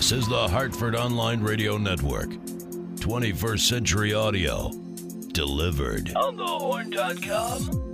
This is the Hartford Online Radio Network. 21st Century Audio. Delivered. On the horn.com.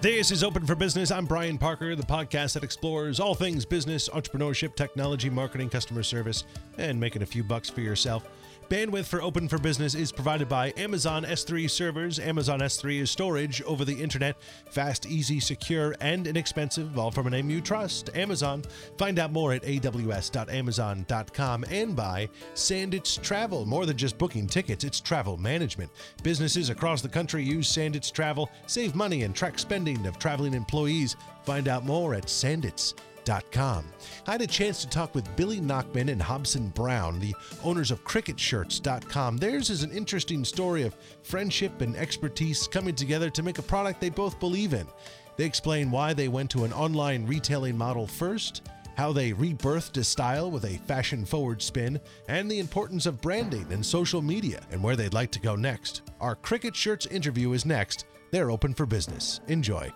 This is Open for Business. I'm Brian Parker, the podcast that explores all things business, entrepreneurship, technology, marketing, customer service, and making a few bucks for yourself. Bandwidth for Open for Business is provided by Amazon S3 servers. Amazon S3 is storage over the internet, fast, easy, secure, and inexpensive, all from a name you trust, Amazon. Find out more at aws.amazon.com and by Sandits Travel. More than just booking tickets, it's travel management. Businesses across the country use Sandits Travel, save money, and track spending of traveling employees. Find out more at sandits.com. I had a chance to talk with Billy Nachman and Hobson Brown, the owners of CriquetShirts.com. Theirs is an interesting story of friendship and expertise coming together to make a product they both believe in. They explain why they went to an online retailing model first, how they rebirthed a style with a fashion forward spin, and the importance of branding and social media, and where they'd like to go next. Our Criquet Shirts interview is next. They're open for business. Enjoy.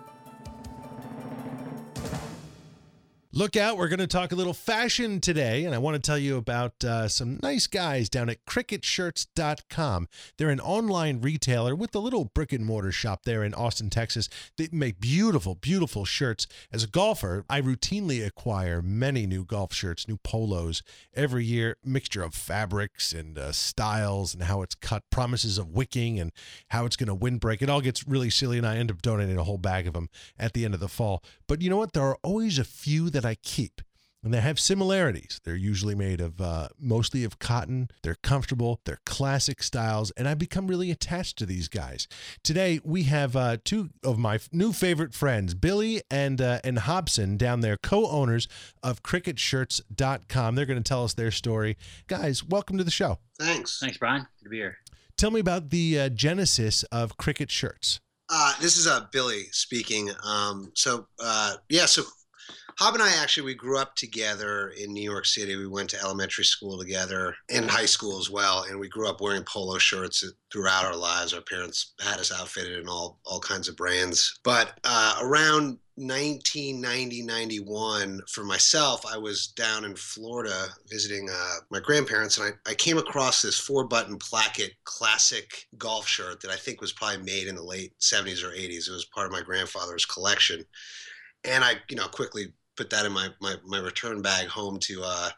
Look out, we're going to talk a little fashion today, and I want to tell you about uh, some nice guys down at criquetshirts.com. They're an online retailer with a little brick and mortar shop there in Austin, Texas. They make beautiful, beautiful shirts. As a golfer, I routinely acquire many new golf shirts, new polos every year, mixture of fabrics and uh, styles and how it's cut, promises of wicking and how it's going to windbreak. It all gets really silly, and I end up donating a whole bag of them at the end of the fall. But you know what? There are always a few that I keep. And they have similarities. They're usually made of uh, mostly of cotton. They're comfortable. They're classic styles, and I've become really attached to these guys. Today we have uh, two of my new favorite friends, Billy and uh, and Hobson, down there, co-owners of CriquetShirts.com. They're going to tell us their story. Guys, welcome to the show. Thanks. Thanks, Brian. Good to be here. Tell me about the uh, genesis of Criquet Shirts. Uh, this is uh, Billy speaking. Um, so uh, yeah, so Hob and I actually we grew up together in New York City. We went to elementary school together and high school as well, and we grew up wearing polo shirts throughout our lives. Our parents had us outfitted in all all kinds of brands. But uh, around 1990 91 for myself i was down in florida visiting uh, my grandparents and I, I came across this four button placket classic golf shirt that i think was probably made in the late 70s or 80s it was part of my grandfather's collection and i you know quickly put that in my, my, my return bag home to uh,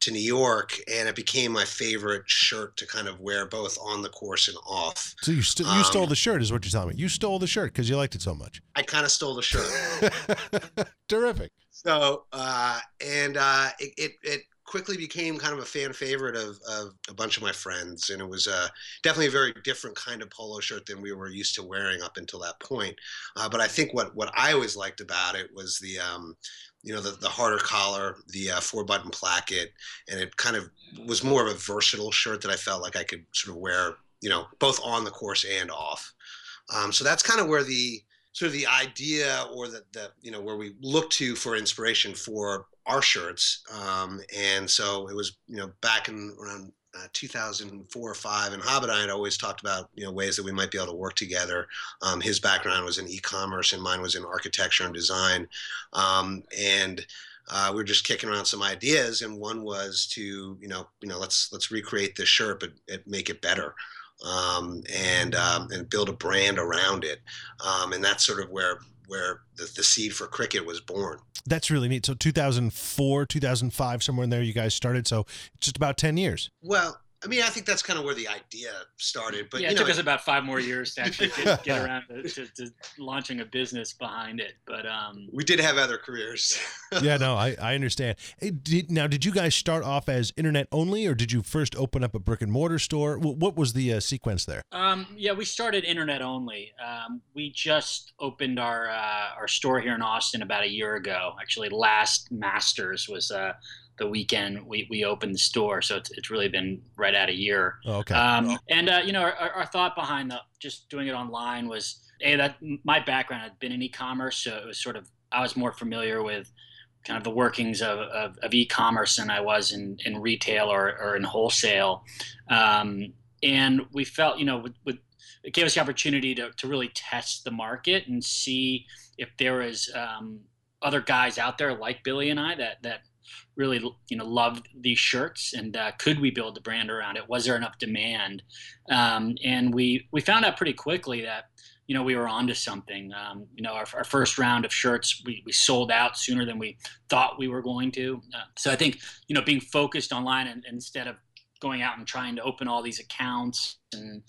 to New York, and it became my favorite shirt to kind of wear both on the course and off. So you st- you um, stole the shirt, is what you're telling me. You stole the shirt because you liked it so much. I kind of stole the shirt. Terrific. So uh, and uh, it, it, it quickly became kind of a fan favorite of, of a bunch of my friends, and it was uh, definitely a very different kind of polo shirt than we were used to wearing up until that point. Uh, but I think what what I always liked about it was the um, you know the, the harder collar the uh, four button placket and it kind of was more of a versatile shirt that i felt like i could sort of wear you know both on the course and off um, so that's kind of where the sort of the idea or the, the you know where we look to for inspiration for our shirts um, and so it was you know back in around uh, 2004 or five, and Hob and I had always talked about you know ways that we might be able to work together. Um, his background was in e-commerce, and mine was in architecture and design, um, and uh, we were just kicking around some ideas. And one was to you know you know let's let's recreate this shirt, but make it better. Um, and um, and build a brand around it, um, and that's sort of where where the, the seed for cricket was born. That's really neat. So 2004, 2005, somewhere in there, you guys started. So just about 10 years. Well, I mean, I think that's kind of where the idea started. But yeah, it know, took us about five more years to actually get, get around to, to, to, launching a business behind it. But um, we did have other careers. yeah, no, I, I understand. Hey, did, now, did you guys start off as internet only, or did you first open up a brick and mortar store? What was the uh, sequence there? Um, yeah, we started internet only. Um, we just opened our uh, our store here in Austin about a year ago. Actually, last Masters was. Uh, the weekend we, we opened the store. So it's, it's really been right at a year. Oh, okay. Um, and, uh, you know, our, our, thought behind the, just doing it online was, a that my background had been in e-commerce. So it was sort of, I was more familiar with kind of the workings of, of, of e-commerce than I was in, in retail or, or in wholesale. Um, and we felt, you know, with, with, it gave us the opportunity to, to really test the market and see if there was um, other guys out there like Billy and I that, that really you know loved these shirts and uh, could we build a brand around it? Was there enough demand? Um, and we we found out pretty quickly that you know we were onto something. Um, you know our, our, first round of shirts we, we sold out sooner than we thought we were going to. Uh, so i think you know being focused online and, and, instead of going out and trying to open all these accounts and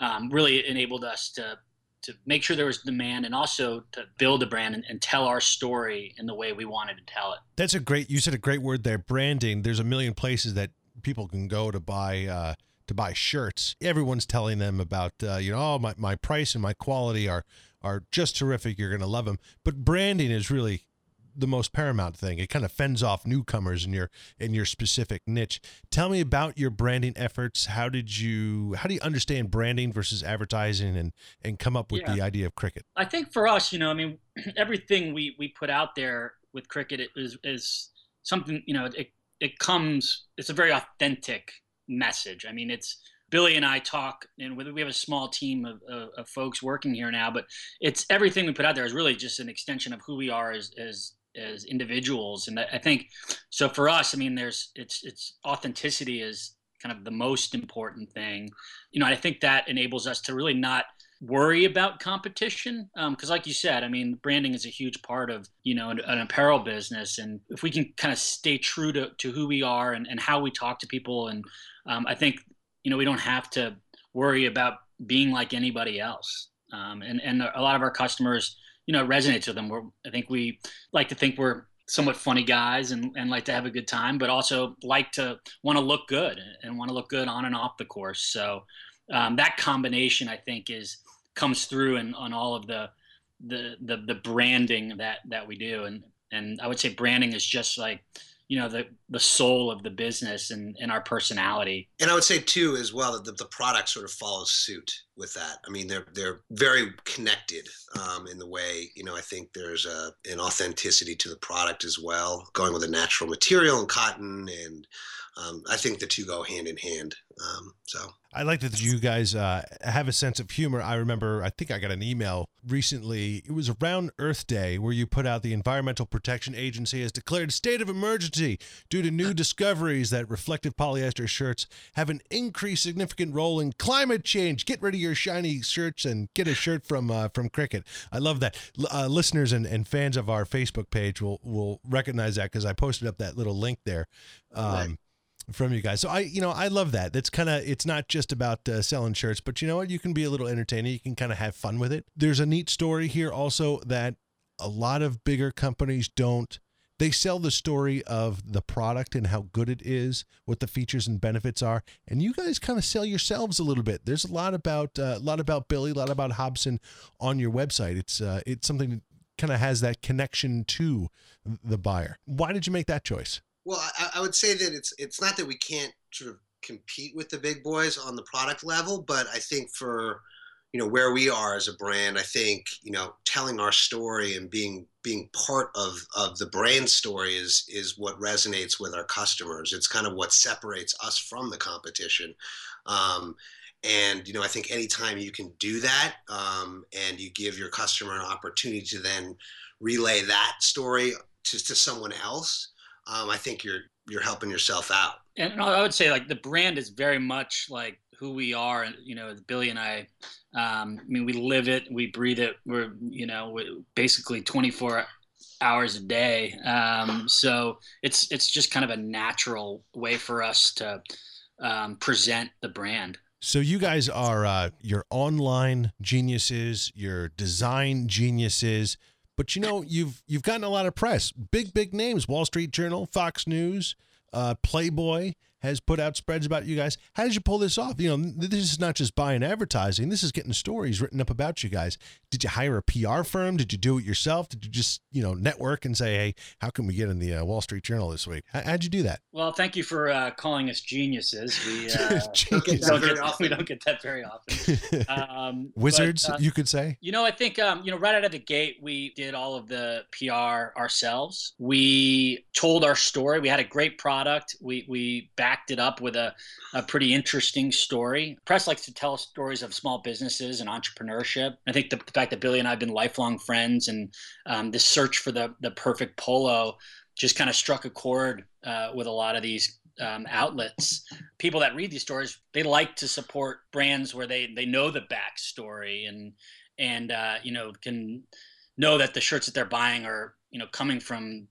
um, really enabled us to to make sure there was demand and also to build a brand and, and, tell our story in the way we wanted to tell it. That's a great. You said a great word there, branding. There's a million places that people can go to buy. Uh, to buy shirts, everyone's telling them about uh, you know oh, my, my price and my quality are are just terrific. You're going to love them. But branding is really the most paramount thing. It kind of fends off newcomers in your in your specific niche. Tell me about your branding efforts. How did you how do you understand branding versus advertising and and come up with yeah. the idea of cricket? I think for us, you know, I mean, everything we we put out there with cricket is is something, you know, it it comes it's a very authentic message. I mean, it's Billy and I talk, and we have a small team of, of, of, folks working here now, but it's everything we put out there is really just an extension of who we are as, as as individuals. And i think so for us i mean there's it's it's authenticity is kind of the most important thing. You know i think that enables us to really not worry about competition because um, like you said i mean branding is a huge part of you know an, an, apparel business. And if we can kind of stay true to, to who we are and, and how we talk to people and um, i think you know we don't have to worry about being like anybody else. Um, and and a lot of our customers you know, resonates with them. We're, I think we like to think we're somewhat funny guys and, and like to have a good time, but also like to want to look good and want to look good on and off the course. So um, that combination, I think, is comes through in on all of the the the, the branding that that we do. And and I would say branding is just like you know the the soul of the business and, and our personality. And i would say too as well that the, the product sort of follows suit with that. I mean they're they're very connected um, in the way you know i think there's a an authenticity to the product as well going with a natural material and cotton and um, I think the two go hand in hand. Um, so I like that you guys uh, have a sense of humor. I remember, I think I got an email recently. It was around Earth Day where you put out the Environmental Protection Agency has declared state of emergency due to new discoveries that reflective polyester shirts have an increased significant role in climate change. Get rid of your shiny shirts and get a shirt from uh, from Criquet. I love that. Uh, listeners and, and fans of our Facebook page will will recognize that because I posted up that little link there. Um, right from you guys. So I, you know, I love that. That's kind of it's not just about uh, selling shirts, but you know what? You can be a little entertaining. You can kind of have fun with it. There's a neat story here also that a lot of bigger companies don't. They sell the story of the product and how good it is, what the features and benefits are, and you guys kind of sell yourselves a little bit. There's a lot about uh, a lot about Billy, a lot about Hobson on your website. It's uh, it's something that kind of has that connection to the buyer. Why did you make that choice? Well, I, I, would say that it's it's not that we can't sort of compete with the big boys on the product level, but I think for you know where we are as a brand, I think you know telling our story and being being part of of the brand story is is what resonates with our customers. It's kind of what separates us from the competition. Um, and you know, I think anytime you can do that, um, and you give your customer an opportunity to then relay that story to, to someone else, um, I think you're you're helping yourself out. And I would say like the brand is very much like who we are, and you know, Billy and I. Um, I mean, we live it, we breathe it. We're you know basically 24 hours a day. Um, so it's it's just kind of a natural way for us to um, present the brand. So you guys are uh, your online geniuses, your design geniuses. But you know, you've you've gotten a lot of press. Big big names: Wall Street Journal, Fox News, uh, Playboy has put out spreads about you guys. How did you pull this off? You know, this is not just buying advertising. This is getting stories written up about you guys. Did you hire a PR firm? Did you do it yourself? Did you just, you know, network and say, hey, how can we get in the uh, Wall Street Journal this week? How, would you do that? Well, thank you for uh, calling us geniuses. We, uh, don't get don't get, we don't get that very often. Um, Wizards, but, uh, you could say? You know, I think, um, you know, right out of the gate, we did all of the PR ourselves. We told our story. We had a great product. We, we backed it up with a, a pretty interesting story. Press likes to tell stories of small businesses and entrepreneurship. I think the, the fact that Billy and I have been lifelong friends and um, this search for the, the perfect polo just kind of struck a chord uh, with a lot of these um, outlets. People that read these stories, they like to support brands where they they know the backstory and and uh, you know can know that the shirts that they're buying are you know coming from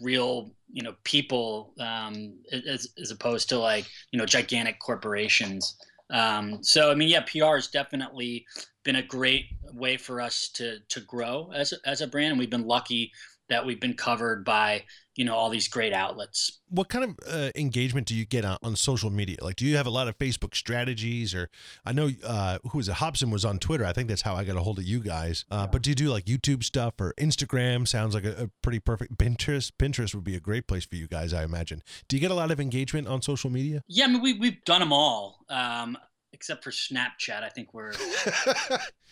real you know people um, as, as opposed to like you know gigantic corporations. Um, so i mean yeah pr has definitely been a great way for us to to grow as as a brand and we've been lucky that we've been covered by you know all these great outlets. What kind of uh, engagement do you get on, on social media? Like do you have a lot of facebook strategies or i know uh who was it? Hobson was on twitter. I think that's how i got a hold of you guys. Uh, but do you do like youtube stuff or instagram? Sounds like a, a, pretty perfect pinterest pinterest would be a great place for you guys i imagine. Do you get a lot of engagement on social media? Yeah i mean we, we've done them all. Um, except for snapchat i think we're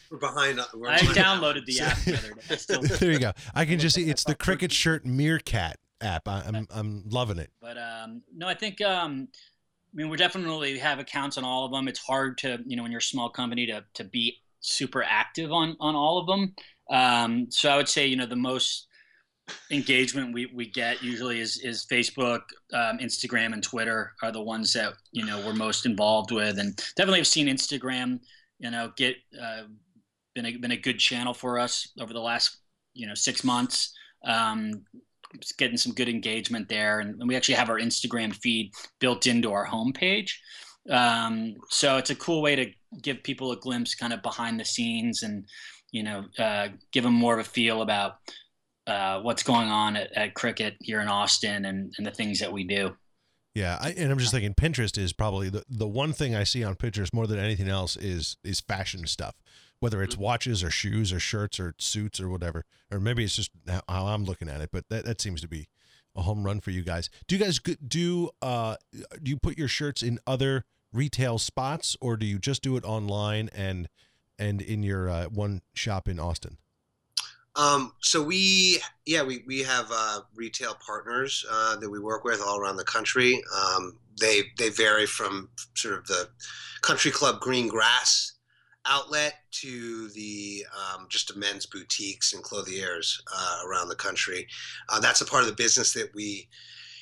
We're behind. We're I behind downloaded the app the other day. Still, there you go i can just see it's the cricket shirt meerkat app I, i'm i'm loving it but um, no, I think um, I mean we definitely have accounts on all of them. It's hard to you know when you're a small company to to be super active on on all of them. Um, so I would say you know the most engagement we, we get usually is is Facebook, um, Instagram, and Twitter are the ones that you know we're most involved with, and definitely have seen Instagram you know get uh, been a, been a good channel for us over the last you know six months. Um, getting some good engagement there, and, and we actually have our Instagram feed built into our homepage. Um, so it's a cool way to give people a glimpse, kind of behind the scenes, and you know, uh, give them more of a feel about uh, what's going on at, at Criquet here in Austin and, and the things that we do. Yeah, I, and I'm just thinking Pinterest is probably the, the one thing I see on Pinterest more than anything else is is fashion stuff, whether it's watches or shoes or shirts or suits or whatever, or maybe it's just how how I'm looking at it. But that, that seems to be a home run for you guys. Do you guys do uh do you put your shirts in other retail spots or do you just do it online and and in your uh, one shop in Austin? Um, so we, yeah, we, we have uh, retail partners uh, that we work with all around the country. Um, they they vary from sort of the country club green grass outlet to the um, just men's boutiques and clothiers uh, around the country. Uh, that's a part of the business that we,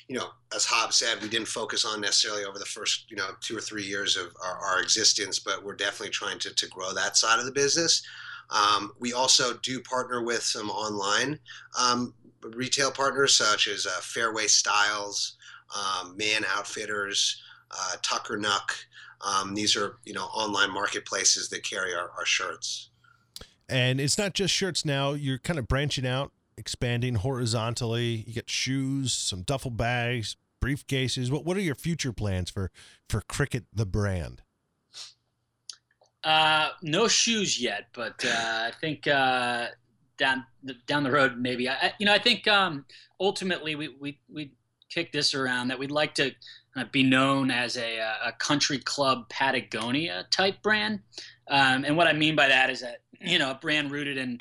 you know, as Hob said, we didn't focus on necessarily over the first you know two or three years of our, our existence, but we're definitely trying to to grow that side of the business. Um, we also do partner with some online um, retail partners such as uh, Fairway Styles, um, Man Outfitters, uh, Tuckernuck. Um, these are you know online marketplaces that carry our, our shirts. And it's not just shirts now. You're kind of branching out, expanding horizontally. You get shoes, some duffel bags, briefcases. What what are your future plans for for Criquet the brand? Uh, no shoes yet, but uh, I think uh, down down the road maybe. I, you know, I think um, ultimately we we we kick this around that we'd like to be known as a, a country club Patagonia type brand. Um, and what I mean by that is that you know a brand rooted in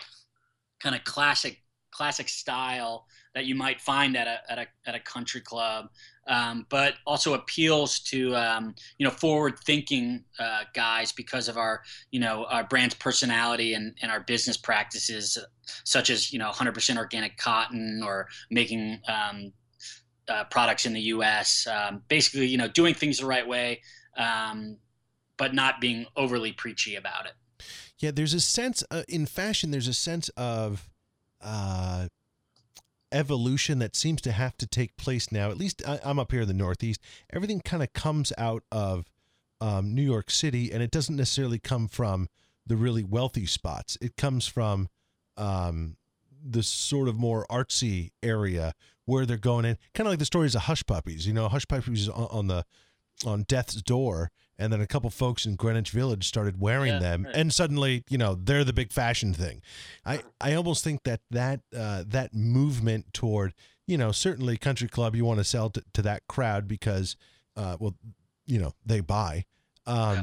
kind of classic classic style that you might find at a at a, at a country club, um, but also appeals to um, you know forward thinking uh, guys because of our you know our brand's personality and, and our business practices, such as you know 100% organic cotton or making um, uh, products in the U.S. Um, basically, you know, doing things the right way, um, but not being overly preachy about it. Yeah, there's a sense uh, in fashion. There's a sense of uh, evolution that seems to have to take place now. At least I, am up here in the Northeast. Everything kind of comes out of um, New York City, and it doesn't necessarily come from the really wealthy spots. It comes from um, the sort of more artsy area where they're going in. Kind of like the stories of Hush Puppies. You know, Hush Puppies on, on the on death's door and then a couple folks in Greenwich Village started wearing yeah, them, right. and suddenly, you know, they're the big fashion thing. I I almost think that that uh, that movement toward, you know, certainly country club, you want to sell to, to that crowd because, uh, well, you know, they buy. Um, yeah.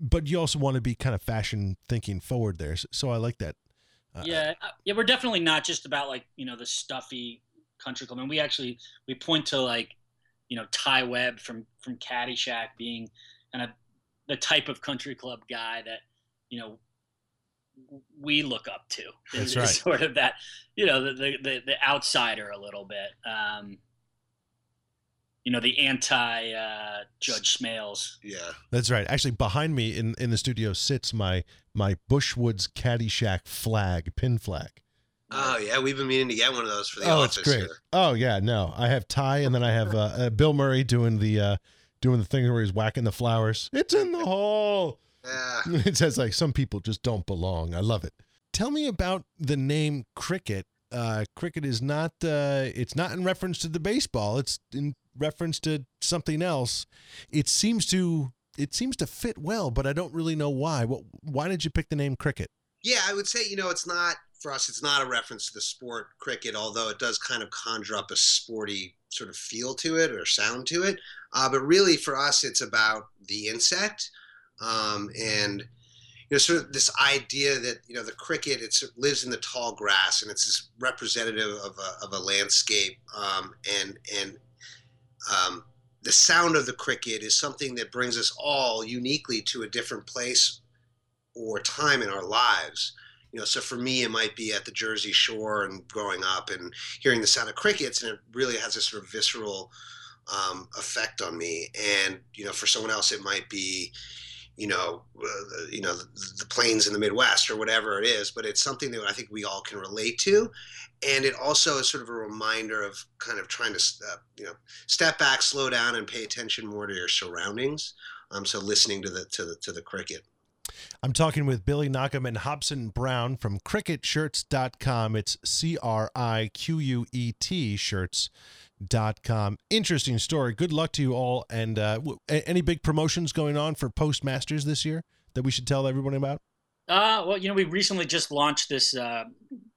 But you also want to be kind of fashion thinking forward there. So, so I like that. Uh, yeah, uh, yeah, we're definitely not just about like you know the stuffy country club. And we actually we point to like you know Ty Webb from from Caddyshack being kind of the type of country club guy that you know we look up to. That's Is- right. is Sort of that, you know, the the, the, the outsider a little bit. Um, you know, the anti uh, Judge Smails. Yeah. That's right. Actually, behind me in, in the studio sits my my Bushwood's Caddyshack flag, pin flag. Oh yeah, we've been meaning to get one of those for the oh, office it's great. here. Oh yeah, no, I have Ty, and then I have uh, uh, Bill Murray doing the uh, doing the thing where he's whacking the flowers. It's in the hole. Yeah. It says like some people just don't belong. I love it. Tell me about the name cricket. Uh, cricket is not. Uh, it's not in reference to the baseball. It's in reference to something else. It seems to. It seems to fit well, but I don't really know why. What? Why did you pick the name cricket? Yeah, I would say, you know, it's not for us, it's not a reference to the sport cricket, although it does kind of conjure up a sporty sort of feel to it or sound to it. Uh, but really, for us, it's about the insect um, and, you know, sort of this idea that, you know, the cricket it lives in the tall grass and it's this representative of a, of a landscape. Um, and, and, um, the sound of the cricket is something that brings us all uniquely to a different place or time in our lives. You know, so for me, it might be at the Jersey Shore and growing up and hearing the sound of crickets, and it really has this sort of visceral um, effect on me. And you know, for someone else, it might be, you know, uh, you know, the, the plains in the Midwest or whatever it is. But it's something that I think we all can relate to, and it also is sort of a reminder of kind of trying to, uh, you know, step back, slow down, and pay attention more to your surroundings. Um, so listening to the to the to the cricket. I'm talking with Billy Nachman and Hobson Brown from criquetshirts.com. It's C R I Q U E T shirts.com. Interesting story. Good luck to you all. And uh, w- any big promotions going on for Postmasters this year that we should tell everyone about? Uh, well, you know, we recently just launched this uh,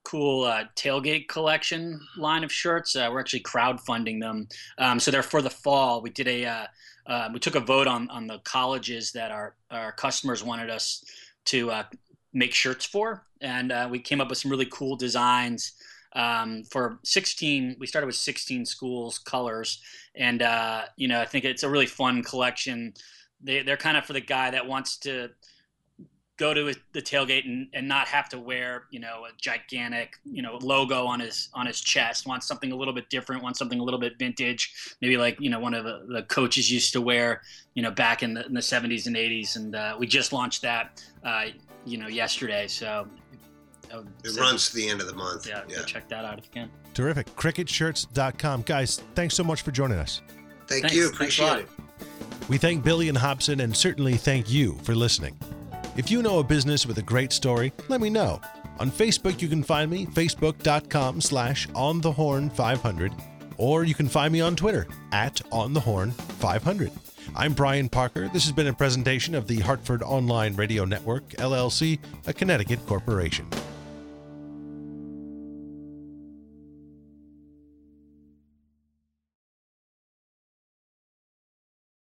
cool uh, tailgate collection line of shirts. Uh, we're actually crowdfunding them, um, so they're for the fall. We did a uh, we took a vote on on the colleges that our our customers wanted us to uh, make shirts for, and uh, we came up with some really cool designs. Um, for 16, we started with 16 schools colors, and uh, you know, I think it's a really fun collection. They, they're kind of for the guy that wants to go to the tailgate and, and not have to wear you know a gigantic you know logo on his on his chest wants something a little bit different wants something a little bit vintage maybe like you know one of the, the coaches used to wear you know back in the, in the 70s and 80s and uh, we just launched that uh, you know yesterday so It say- runs to the end of the month. yeah, Yeah. check that out if you can Terrific. Criquetshirts.com. Guys, thanks so much for joining us. Thank Thanks. you. Thanks a lot. Appreciate it. We thank Billy and Hobson and certainly thank you for listening. If you know a business with a great story, let me know. On Facebook, you can find me, facebook.com slash on the horn 500, or you can find me on Twitter at on the horn 500. I'm Brian Parker. This has been a presentation of the Hartford Online Radio Network, LLC, a Connecticut corporation.